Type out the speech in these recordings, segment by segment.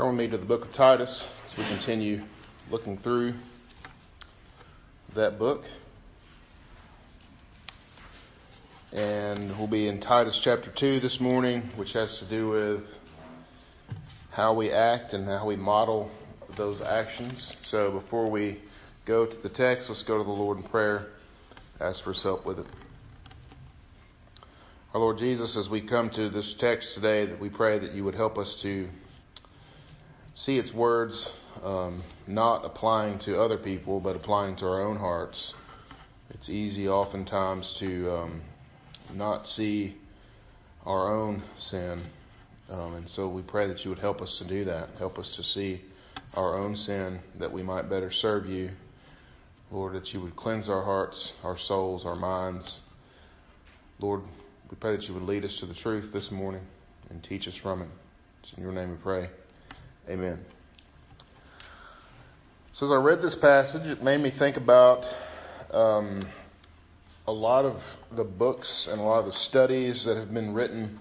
Turn with me to the book of Titus as we continue looking through that book. And we'll be in Titus chapter 2 this morning, which has to do with how we act and how we model those actions. So before we go to the text, let's go to the Lord in prayer, ask for his help with it. Our Lord Jesus, as we come to this text today, that we pray that you would help us to see its words um, not applying to other people, but applying to our own hearts. It's easy oftentimes to um, not see our own sin. Um, and so we pray that you would help us to do that. Help us to see our own sin that we might better serve you. Lord, that you would cleanse our hearts, our souls, our minds. Lord, we pray that you would lead us to the truth this morning and teach us from it. It's in your name we pray. Amen. So as I read this passage, it made me think about um, a lot of the books and a lot of the studies that have been written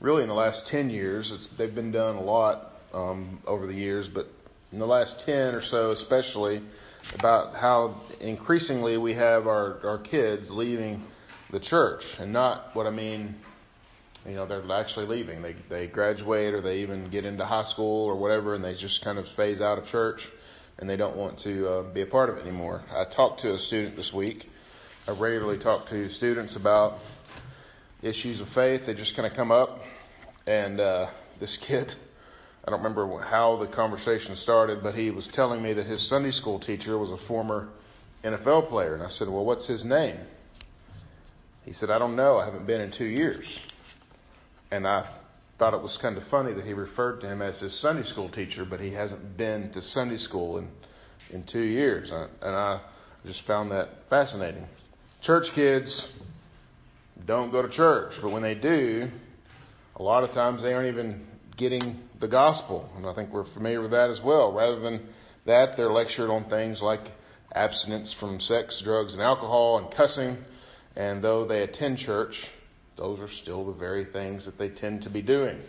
really in the last 10 years. It's, they've been done a lot um, over the years, but in the last 10 or so especially, about how increasingly we have our, our kids leaving the church. And not what I mean you know, they're actually leaving. They they graduate or they even get into high school or whatever, and they just kind of phase out of church, and they don't want to uh, be a part of it anymore. I talked to a student this week. I regularly talk to students about issues of faith. They just kind of come up, and uh, this kid. I don't remember how the conversation started, but he was telling me that his Sunday school teacher was a former NFL player. And I said, Well, what's his name? He said, I don't know. I haven't been in two years. And I thought it was kind of funny that he referred to him as his Sunday school teacher, but he hasn't been to Sunday school in, in two years. And I just found that fascinating. Church kids don't go to church, but when they do, a lot of times they aren't even getting the gospel. And I think we're familiar with that as well. Rather than that, they're lectured on things like abstinence from sex, drugs, and alcohol and cussing. And though they attend church, those are still the very things that they tend to be doing.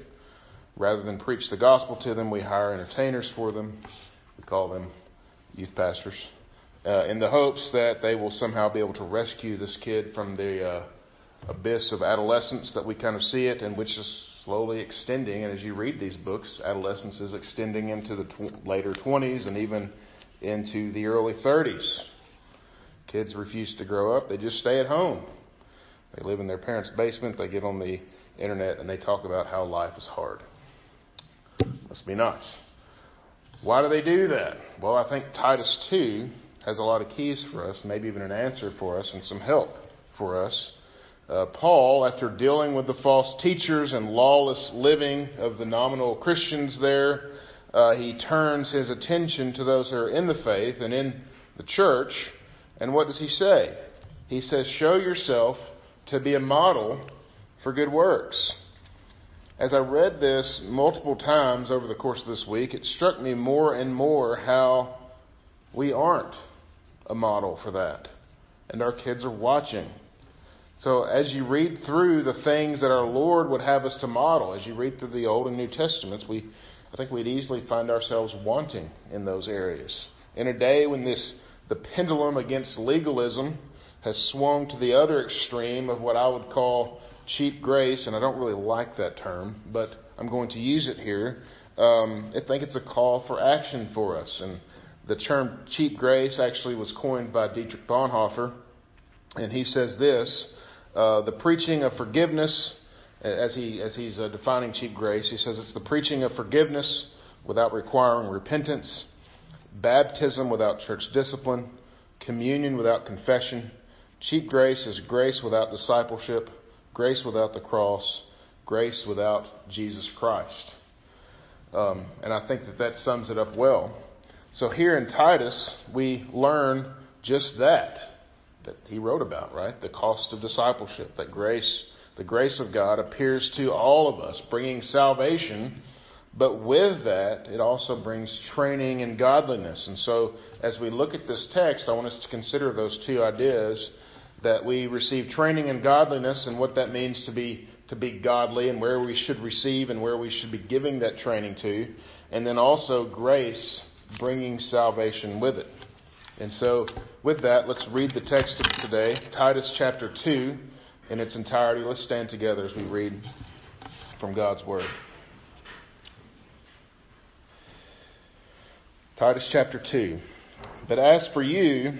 Rather than preach the gospel to them, we hire entertainers for them. We call them youth pastors. Uh, in the hopes that they will somehow be able to rescue this kid from the uh, abyss of adolescence that we kind of see it, and which is slowly extending. And as you read these books, adolescence is extending into the tw- later 20s and even into the early 30s. Kids refuse to grow up, they just stay at home. They live in their parents' basement, they get on the internet, and they talk about how life is hard. Must be nice. Why do they do that? Well, I think Titus 2 has a lot of keys for us, maybe even an answer for us and some help for us. Uh, Paul, after dealing with the false teachers and lawless living of the nominal Christians there, uh, he turns his attention to those who are in the faith and in the church. And what does he say? He says, Show yourself to be a model for good works. As I read this multiple times over the course of this week, it struck me more and more how we aren't a model for that. And our kids are watching. So as you read through the things that our Lord would have us to model, as you read through the Old and New Testaments, we I think we'd easily find ourselves wanting in those areas. In a day when this the pendulum against legalism has swung to the other extreme of what I would call cheap grace, and I don't really like that term, but I'm going to use it here. Um, I think it's a call for action for us. And the term cheap grace actually was coined by Dietrich Bonhoeffer, and he says this uh, the preaching of forgiveness, as, he, as he's uh, defining cheap grace, he says it's the preaching of forgiveness without requiring repentance, baptism without church discipline, communion without confession Cheap grace is grace without discipleship, grace without the cross, grace without Jesus Christ. Um, and I think that that sums it up well. So here in Titus, we learn just that, that he wrote about, right? The cost of discipleship, that grace, the grace of God appears to all of us, bringing salvation. But with that, it also brings training in godliness. And so, as we look at this text, I want us to consider those two ideas that we receive training in godliness and what that means to be to be godly and where we should receive and where we should be giving that training to. And then also grace bringing salvation with it. And so, with that, let's read the text of today, Titus chapter 2, in its entirety. Let's stand together as we read from God's Word. Titus chapter 2. But as for you,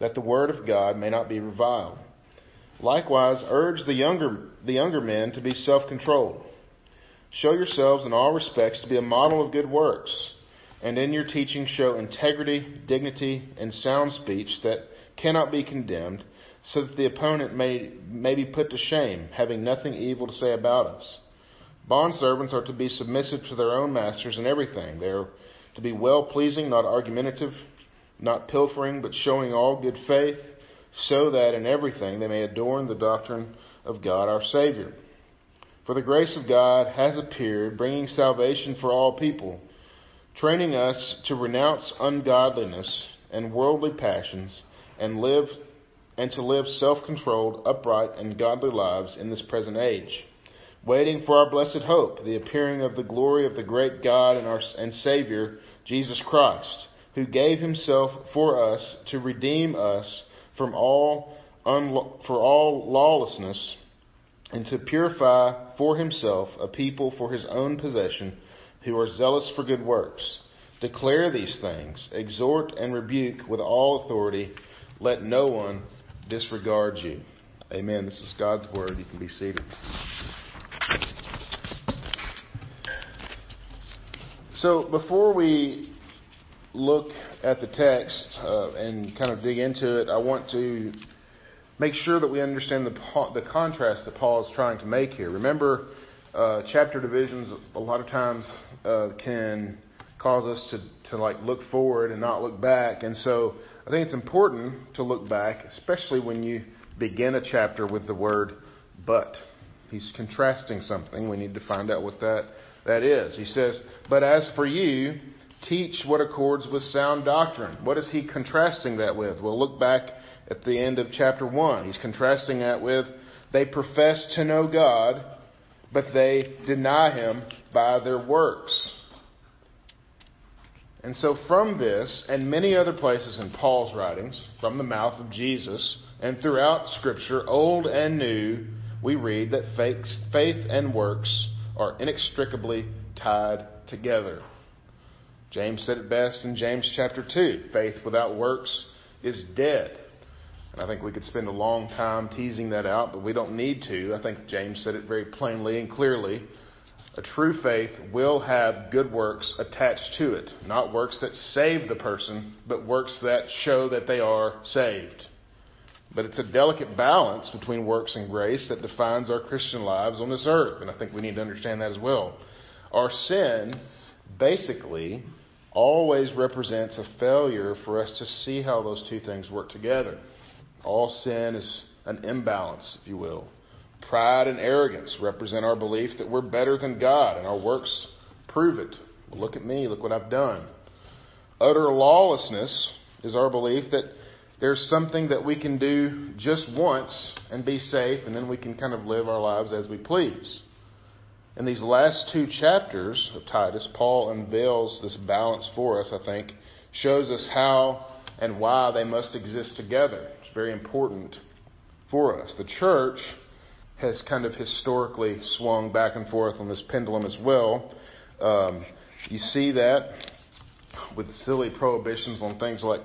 that the word of God may not be reviled. Likewise, urge the younger, the younger men to be self controlled. Show yourselves in all respects to be a model of good works, and in your teaching show integrity, dignity, and sound speech that cannot be condemned, so that the opponent may, may be put to shame, having nothing evil to say about us. Bondservants are to be submissive to their own masters in everything. They are to be well pleasing, not argumentative, not pilfering, but showing all good faith, so that in everything they may adorn the doctrine of God our Savior. For the grace of God has appeared, bringing salvation for all people, training us to renounce ungodliness and worldly passions, and live and to live self-controlled, upright, and godly lives in this present age, waiting for our blessed hope, the appearing of the glory of the great God and our and Savior Jesus Christ, who gave himself for us to redeem us from all for all lawlessness and to purify for himself a people for his own possession who are zealous for good works. Declare these things, exhort and rebuke with all authority. Let no one disregard you. Amen. This is God's word. You can be seated. So before we look at the text uh, and kind of dig into it, I want to make sure that we understand the the contrast that Paul is trying to make here. Remember, uh, chapter divisions a lot of times uh, can cause us to to like look forward and not look back, and so I think it's important to look back, especially when you begin a chapter with the word "but." He's contrasting something. We need to find out what that that is. He says, But as for you, teach what accords with sound doctrine. What is he contrasting that with? We'll look back at the end of chapter 1. He's contrasting that with, They profess to know God, but they deny him by their works. And so, from this and many other places in Paul's writings, from the mouth of Jesus, and throughout Scripture, old and new, we read that faith and works are inextricably tied together. James said it best in James chapter 2 faith without works is dead. And I think we could spend a long time teasing that out, but we don't need to. I think James said it very plainly and clearly. A true faith will have good works attached to it. Not works that save the person, but works that show that they are saved. But it's a delicate balance between works and grace that defines our Christian lives on this earth. And I think we need to understand that as well. Our sin basically always represents a failure for us to see how those two things work together. All sin is an imbalance, if you will. Pride and arrogance represent our belief that we're better than God, and our works prove it. Look at me, look what I've done. Utter lawlessness is our belief that there's something that we can do just once and be safe, and then we can kind of live our lives as we please. In these last two chapters of Titus, Paul unveils this balance for us, I think, shows us how and why they must exist together. It's very important for us. The church has kind of historically swung back and forth on this pendulum as well. Um, you see that with silly prohibitions on things like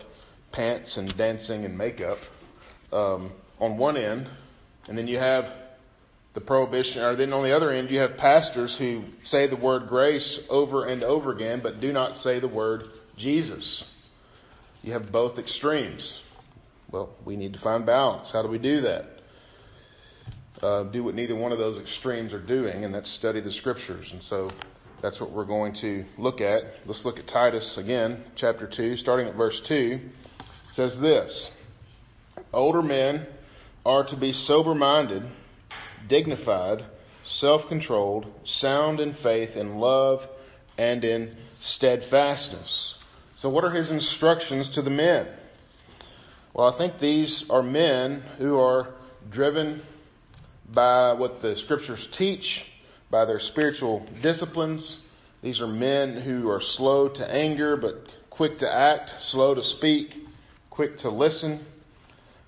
pants and dancing and makeup um, on one end, and then you have the prohibition, or then on the other end, you have pastors who say the word grace over and over again, but do not say the word Jesus. You have both extremes. Well, we need to find balance. How do we do that? uh, do what neither one of those extremes are doing, and that's study the scriptures. And so that's what we're going to look at. Let's look at Titus again, chapter 2, starting at verse 2. It says this Older men are to be sober minded, dignified, self controlled, sound in faith, in love, and in steadfastness. So, what are his instructions to the men? Well, I think these are men who are driven by what the scriptures teach by their spiritual disciplines. These are men who are slow to anger, but quick to act, slow to speak, quick to listen.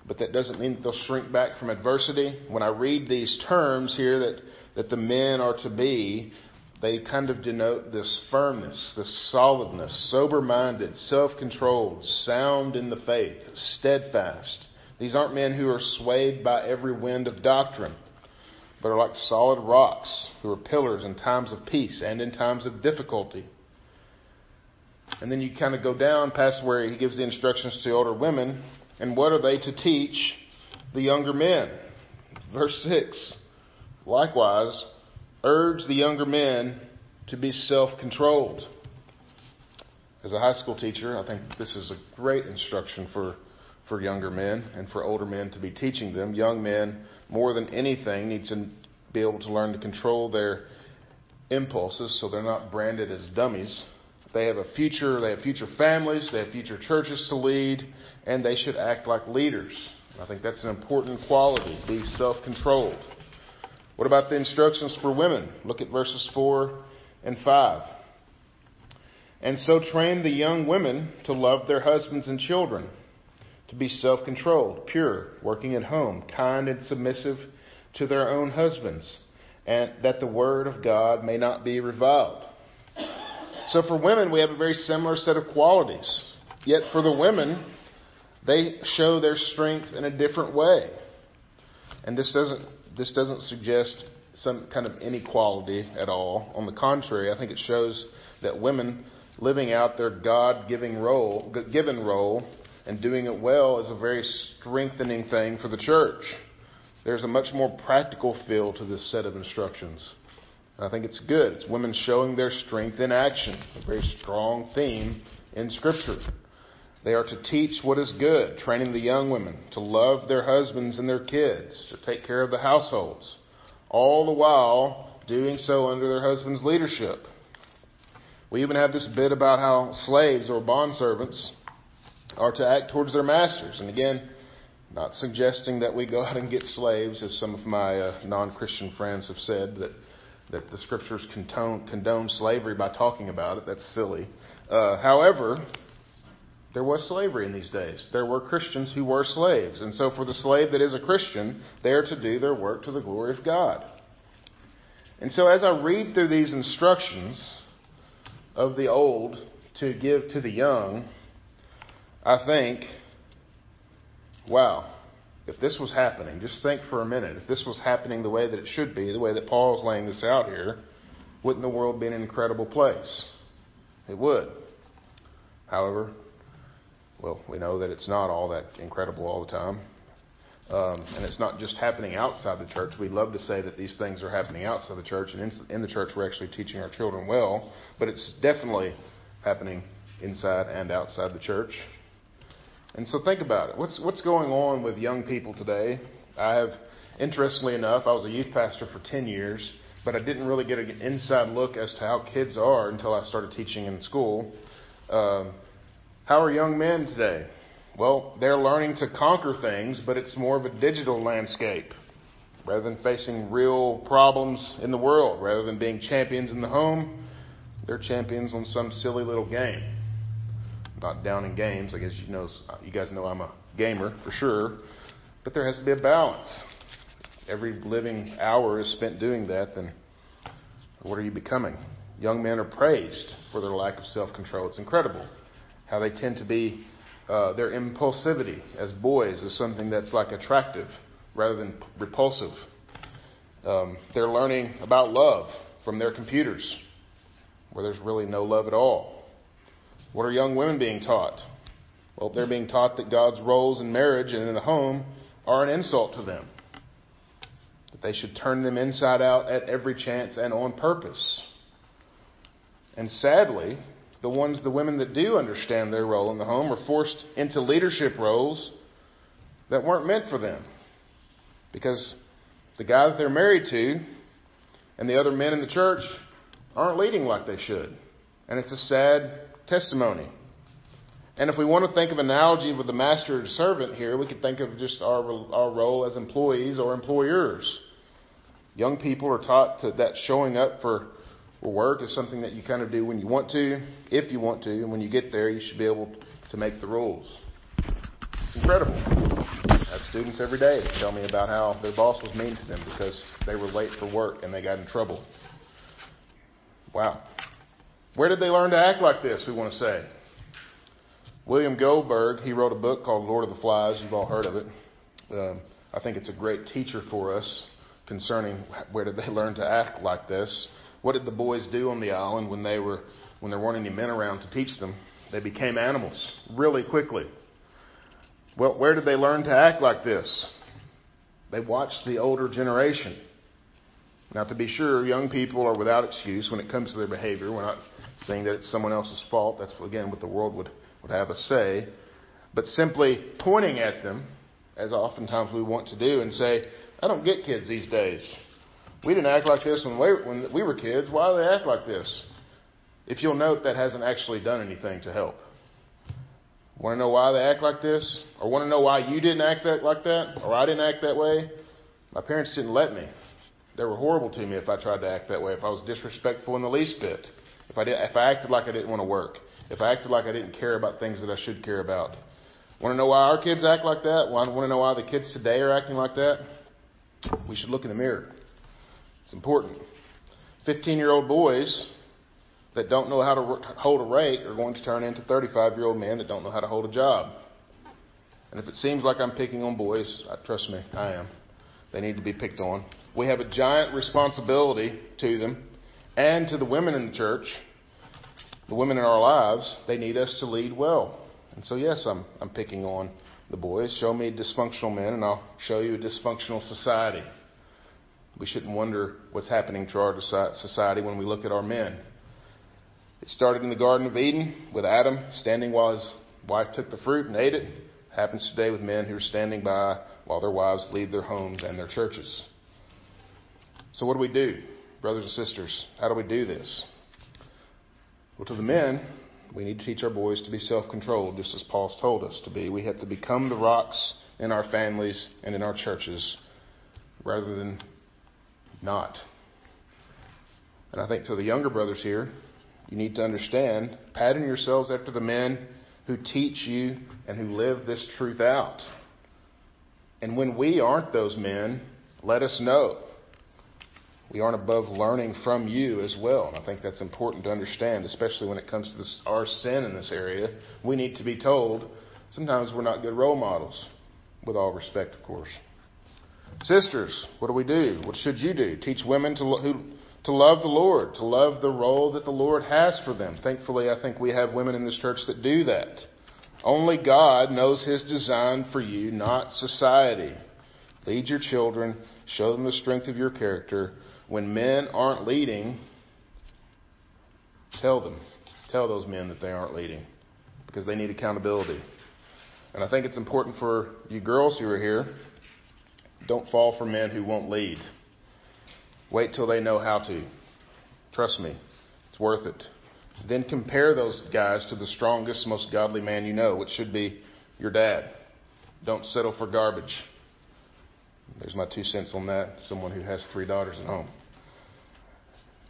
But that doesn't mean that they'll shrink back from adversity. When I read these terms here that, that the men are to be, they kind of denote this firmness, this solidness, sober minded, self controlled, sound in the faith, steadfast. These aren't men who are swayed by every wind of doctrine but are like solid rocks who are pillars in times of peace and in times of difficulty. And then you kind of go down past where he gives the instructions to older women. And what are they to teach the younger men? Verse 6 Likewise, urge the younger men to be self controlled. As a high school teacher, I think this is a great instruction for, for younger men and for older men to be teaching them. Young men more than anything, need to be able to learn to control their impulses so they're not branded as dummies. They have a future, they have future families, they have future churches to lead, and they should act like leaders. I think that's an important quality, be self controlled. What about the instructions for women? Look at verses 4 and 5. And so train the young women to love their husbands and children to be self controlled, pure, working at home, kind and submissive to their own husbands, and that the word of God may not be reviled. So for women, we have a very similar set of qualities. Yet for the women, they show their strength in a different way. And this doesn't, this doesn't suggest some kind of inequality at all. On the contrary, I think it shows that women living out their God-given role, given role and doing it well is a very strengthening thing for the church. There's a much more practical feel to this set of instructions. I think it's good. It's women showing their strength in action, a very strong theme in Scripture. They are to teach what is good, training the young women to love their husbands and their kids, to take care of the households, all the while doing so under their husband's leadership. We even have this bit about how slaves or bondservants are to act towards their masters. And again, not suggesting that we go out and get slaves, as some of my uh, non-Christian friends have said that that the scriptures condone, condone slavery by talking about it. That's silly. Uh, however, there was slavery in these days. There were Christians who were slaves, and so for the slave that is a Christian, they are to do their work to the glory of God. And so, as I read through these instructions of the old to give to the young, I think, wow, if this was happening, just think for a minute, if this was happening the way that it should be, the way that Paul is laying this out here, wouldn't the world be an incredible place? It would. However, well, we know that it's not all that incredible all the time. Um, and it's not just happening outside the church. We'd love to say that these things are happening outside the church, and in, in the church we're actually teaching our children well, but it's definitely happening inside and outside the church. And so think about it. What's, what's going on with young people today? I have, interestingly enough, I was a youth pastor for 10 years, but I didn't really get an inside look as to how kids are until I started teaching in school. Um, how are young men today? Well, they're learning to conquer things, but it's more of a digital landscape. Rather than facing real problems in the world, rather than being champions in the home, they're champions on some silly little game not down in games. I guess you know, you guys know I'm a gamer for sure, but there has to be a balance. Every living hour is spent doing that, then what are you becoming? Young men are praised for their lack of self-control. It's incredible how they tend to be. Uh, their impulsivity as boys is something that's like attractive rather than repulsive. Um, they're learning about love from their computers, where there's really no love at all. What are young women being taught? Well, they're being taught that God's roles in marriage and in the home are an insult to them. That They should turn them inside out at every chance and on purpose. And sadly, the ones, the women that do understand their role in the home are forced into leadership roles that weren't meant for them. Because the guy that they're married to and the other men in the church aren't leading like they should. And it's a sad testimony. And if we want to think of analogy with the master and servant here, we could think of just our, our role as employees or employers. Young people are taught to, that showing up for, work is something that you kind of do when you want to, if you want to, and when you get there, you should be able to make the rules. It's incredible. I have students every day that tell me about how their boss was mean to them because they were late for work and they got in trouble. Wow. Where did they learn to act like this, we want to say? William Goldberg, he wrote a book called Lord of the Flies. You've all heard of it. Um, I think it's a great teacher for us concerning where did they learn to act like this. What did the boys do on the island when they were when there weren't any men around to teach them? They became animals really quickly. Well, where did they learn to act like this? They watched the older generation. Now, to be sure, young people are without excuse when it comes to their behavior. We're not saying that it's someone else's fault. That's, again, what the world would would have a say, but simply pointing at them, as oftentimes we want to do, and say, I don't get kids these days. We didn't act like this when we, when we were kids. Why do they act like this? If you'll note, that hasn't actually done anything to help. Want to know why they act like this? Or want to know why you didn't act that, like that? Or I didn't act that way? My parents didn't let me. They were horrible to me if I tried to act that way, if I was disrespectful in the least bit, if I, did, if I acted like I didn't want to work if I acted like I didn't care about things that I should care about. Want to know why our kids act like that? Want to know why the kids today are acting like that? We should look in the mirror. It's important. 15 year old boys that don't know how to hold a rake are going to turn into 35 year old men that don't know how to hold a job. And if it seems like I'm picking on boys, trust me, I am. They need to be picked on. We have a giant responsibility to them and to the women in the church the women in our lives, they need us to lead well. And so, yes, I'm, I'm picking on the boys. Show me dysfunctional men, and I'll show you a dysfunctional society. We shouldn't wonder what's happening to our society when we look at our men. It started in the Garden of Eden with Adam standing while his wife took the fruit and ate it. it happens today with men who are standing by while their wives leave their homes and their churches. So, what do we do, brothers and sisters? How do we do this? Well, to the men, we need to teach our boys to be self controlled, just as Paul's told us to be. We have to become the rocks in our families and in our churches rather than not. And I think to the younger brothers here, you need to understand pattern yourselves after the men who teach you and who live this truth out. And when we aren't those men, let us know. We aren't above learning from you as well. And I think that's important to understand, especially when it comes to this, our sin in this area. We need to be told sometimes we're not good role models, with all respect, of course. Sisters, what do we do? What should you do? Teach women to, who, to love the Lord, to love the role that the Lord has for them. Thankfully, I think we have women in this church that do that. Only God knows His design for you, not society. Lead your children, show them the strength of your character, when men aren't leading, tell them. Tell those men that they aren't leading because they need accountability. And I think it's important for you girls who are here don't fall for men who won't lead. Wait till they know how to. Trust me, it's worth it. Then compare those guys to the strongest, most godly man you know, which should be your dad. Don't settle for garbage. There's my two cents on that. Someone who has three daughters at home.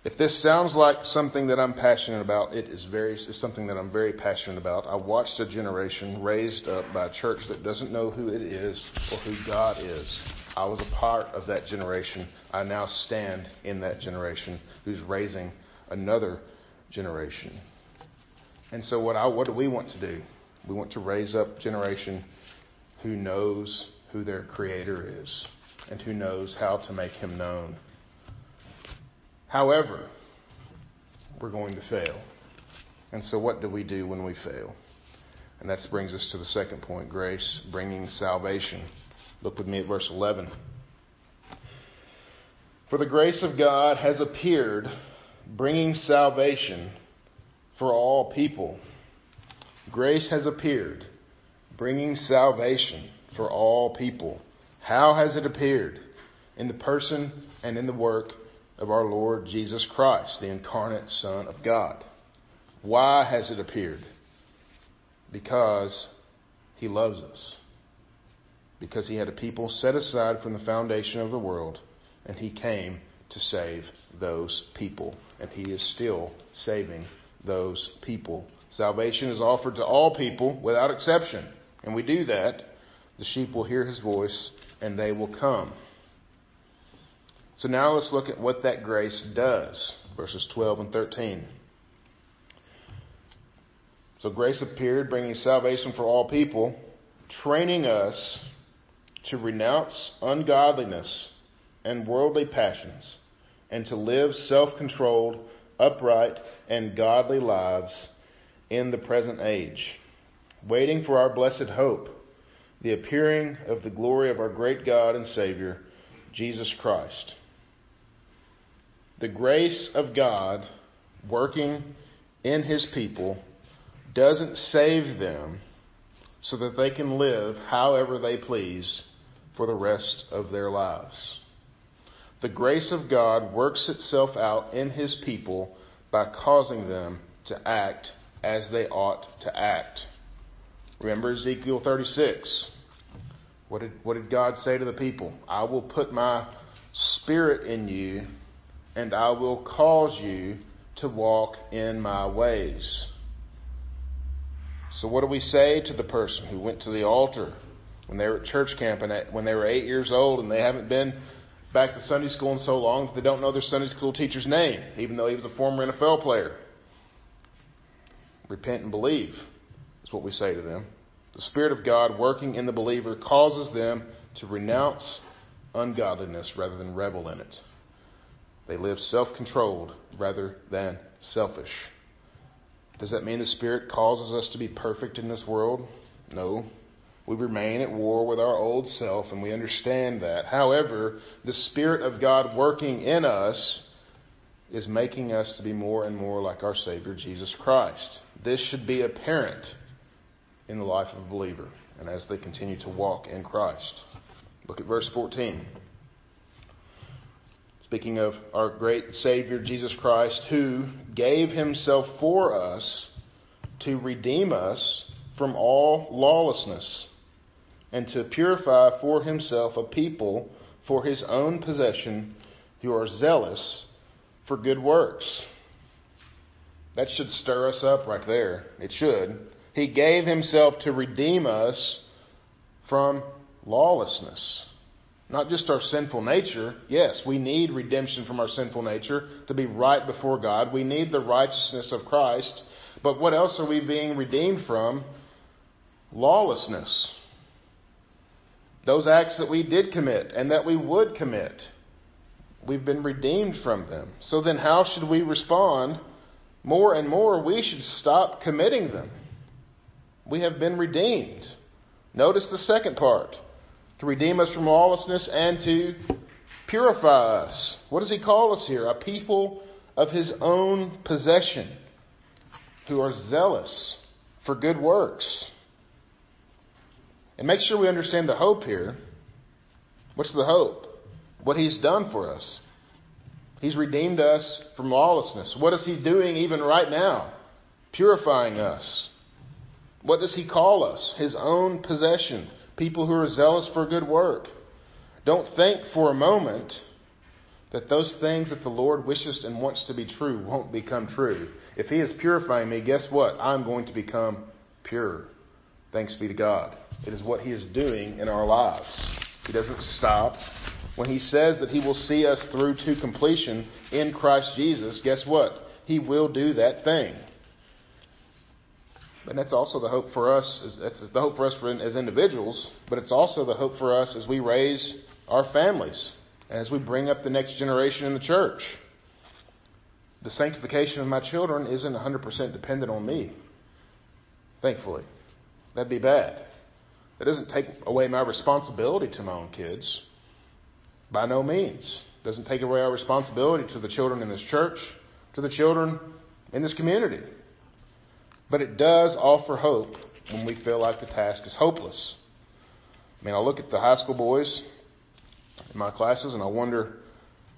If this sounds like something that I'm passionate about, it is very it's something that I'm very passionate about. I watched a generation raised up by a church that doesn't know who it is or who God is. I was a part of that generation. I now stand in that generation who's raising another generation. And so what I what do we want to do? We want to raise up generation who knows who their creator is and who knows how to make him known. However, we're going to fail. And so, what do we do when we fail? And that brings us to the second point grace bringing salvation. Look with me at verse 11. For the grace of God has appeared, bringing salvation for all people. Grace has appeared, bringing salvation for all people. How has it appeared? In the person and in the work of our Lord Jesus Christ, the incarnate Son of God. Why has it appeared? Because he loves us. Because he had a people set aside from the foundation of the world, and he came to save those people. And he is still saving those people. Salvation is offered to all people without exception. And we do that. The sheep will hear his voice and they will come. So now let's look at what that grace does. Verses 12 and 13. So grace appeared, bringing salvation for all people, training us to renounce ungodliness and worldly passions, and to live self controlled, upright, and godly lives in the present age, waiting for our blessed hope, the appearing of the glory of our great God and Savior, Jesus Christ. The grace of God working in His people doesn't save them so that they can live however they please for the rest of their lives. The grace of God works itself out in His people by causing them to act as they ought to act. Remember Ezekiel 36. What did, what did God say to the people? I will put my spirit in you, and I will cause you to walk in my ways. So, what do we say to the person who went to the altar when they were at church camp and when they were eight years old and they haven't been back to Sunday school in so long that they don't know their Sunday school teacher's name, even though he was a former NFL player? Repent and believe is what we say to them. The Spirit of God working in the believer causes them to renounce ungodliness rather than revel in it. They live self controlled rather than selfish. Does that mean the Spirit causes us to be perfect in this world? No. We remain at war with our old self, and we understand that. However, the Spirit of God working in us is making us to be more and more like our Savior, Jesus Christ. This should be apparent in the life of a believer and as they continue to walk in Christ. Look at verse 14. Speaking of our great Savior Jesus Christ, who gave himself for us to redeem us from all lawlessness and to purify for himself a people for his own possession who are zealous for good works. That should stir us up right there. It should. He gave himself to redeem us from lawlessness. Not just our sinful nature. Yes, we need redemption from our sinful nature to be right before God. We need the righteousness of Christ. But what else are we being redeemed from? Lawlessness. Those acts that we did commit and that we would commit. We've been redeemed from them. So then, how should we respond? More and more, we should stop committing them. We have been redeemed. Notice the second part to redeem us from lawlessness and to purify us. What does he call us here? A people of his own possession who are zealous for good works. And make sure we understand the hope here. What's the hope? What he's done for us. He's redeemed us from lawlessness. What is he doing even right now? Purifying us. What does he call us? His own possession people who are zealous for good work. Don't think for a moment that those things that the Lord wishes and wants to be true won't become true. If He is purifying me, guess what? I'm going to become pure. Thanks be to God. It is what He is doing in our lives. He doesn't stop. When He says that He will see us through to completion in Christ Jesus, guess what? He will do that thing. And that's also the hope for us. That's the hope for us as individuals, but it's also the hope for us as we raise our families, as we bring up the next generation in the church. The sanctification of my children isn't 100% dependent on me. Thankfully, that'd be bad. That doesn't take away my responsibility to my own kids. By no means. It doesn't take away our responsibility to the children in this church, to the children in this community. But it does offer hope when we feel like the task is hopeless. I mean, I look at the high school boys in my classes and I wonder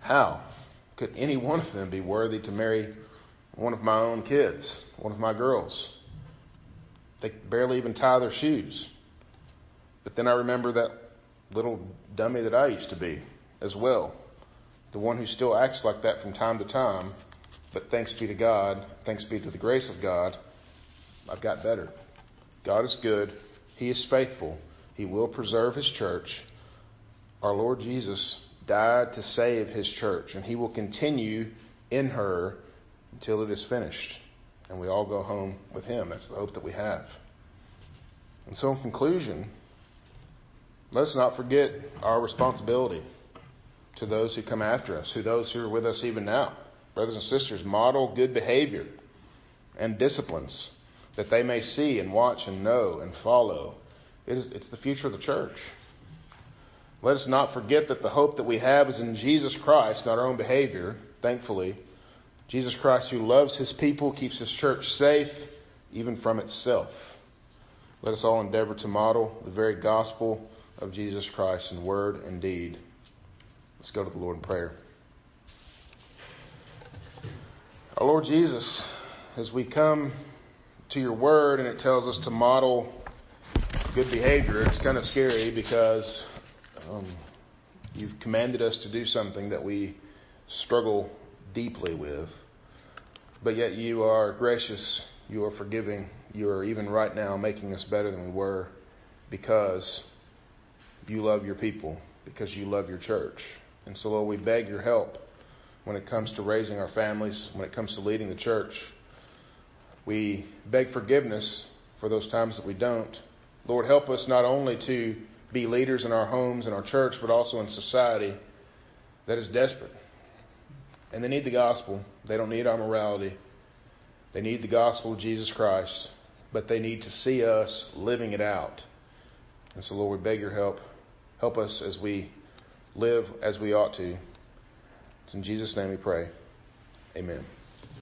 how could any one of them be worthy to marry one of my own kids, one of my girls? They barely even tie their shoes. But then I remember that little dummy that I used to be as well. The one who still acts like that from time to time. But thanks be to God, thanks be to the grace of God, I've got better. God is good. He is faithful. He will preserve His church. Our Lord Jesus died to save His church, and He will continue in her until it is finished. And we all go home with Him. That's the hope that we have. And so, in conclusion, let's not forget our responsibility to those who come after us, to those who are with us even now. Brothers and sisters, model good behavior and disciplines that they may see and watch and know and follow. It is, it's the future of the church. Let us not forget that the hope that we have is in Jesus Christ, not our own behavior, thankfully. Jesus Christ, who loves his people, keeps his church safe, even from itself. Let us all endeavor to model the very gospel of Jesus Christ in word and deed. Let's go to the Lord in prayer. Our Lord Jesus, as we come to your word and it tells us to model good behavior, it's kind of scary because um, you've commanded us to do something that we struggle deeply with. But yet you are gracious, you are forgiving, you are even right now making us better than we were because you love your people, because you love your church. And so, Lord, we beg your help when it comes to raising our families, when it comes to leading the church. We beg forgiveness for those times that we don't. Lord, help us not only to be leaders in our homes and our church, but also in society that is desperate. And they need the gospel. They don't need our morality. They need the gospel of Jesus Christ, but they need to see us living it out. And so, Lord, we beg your help. Help us as we live as we ought to. It's in Jesus' name we pray. Amen.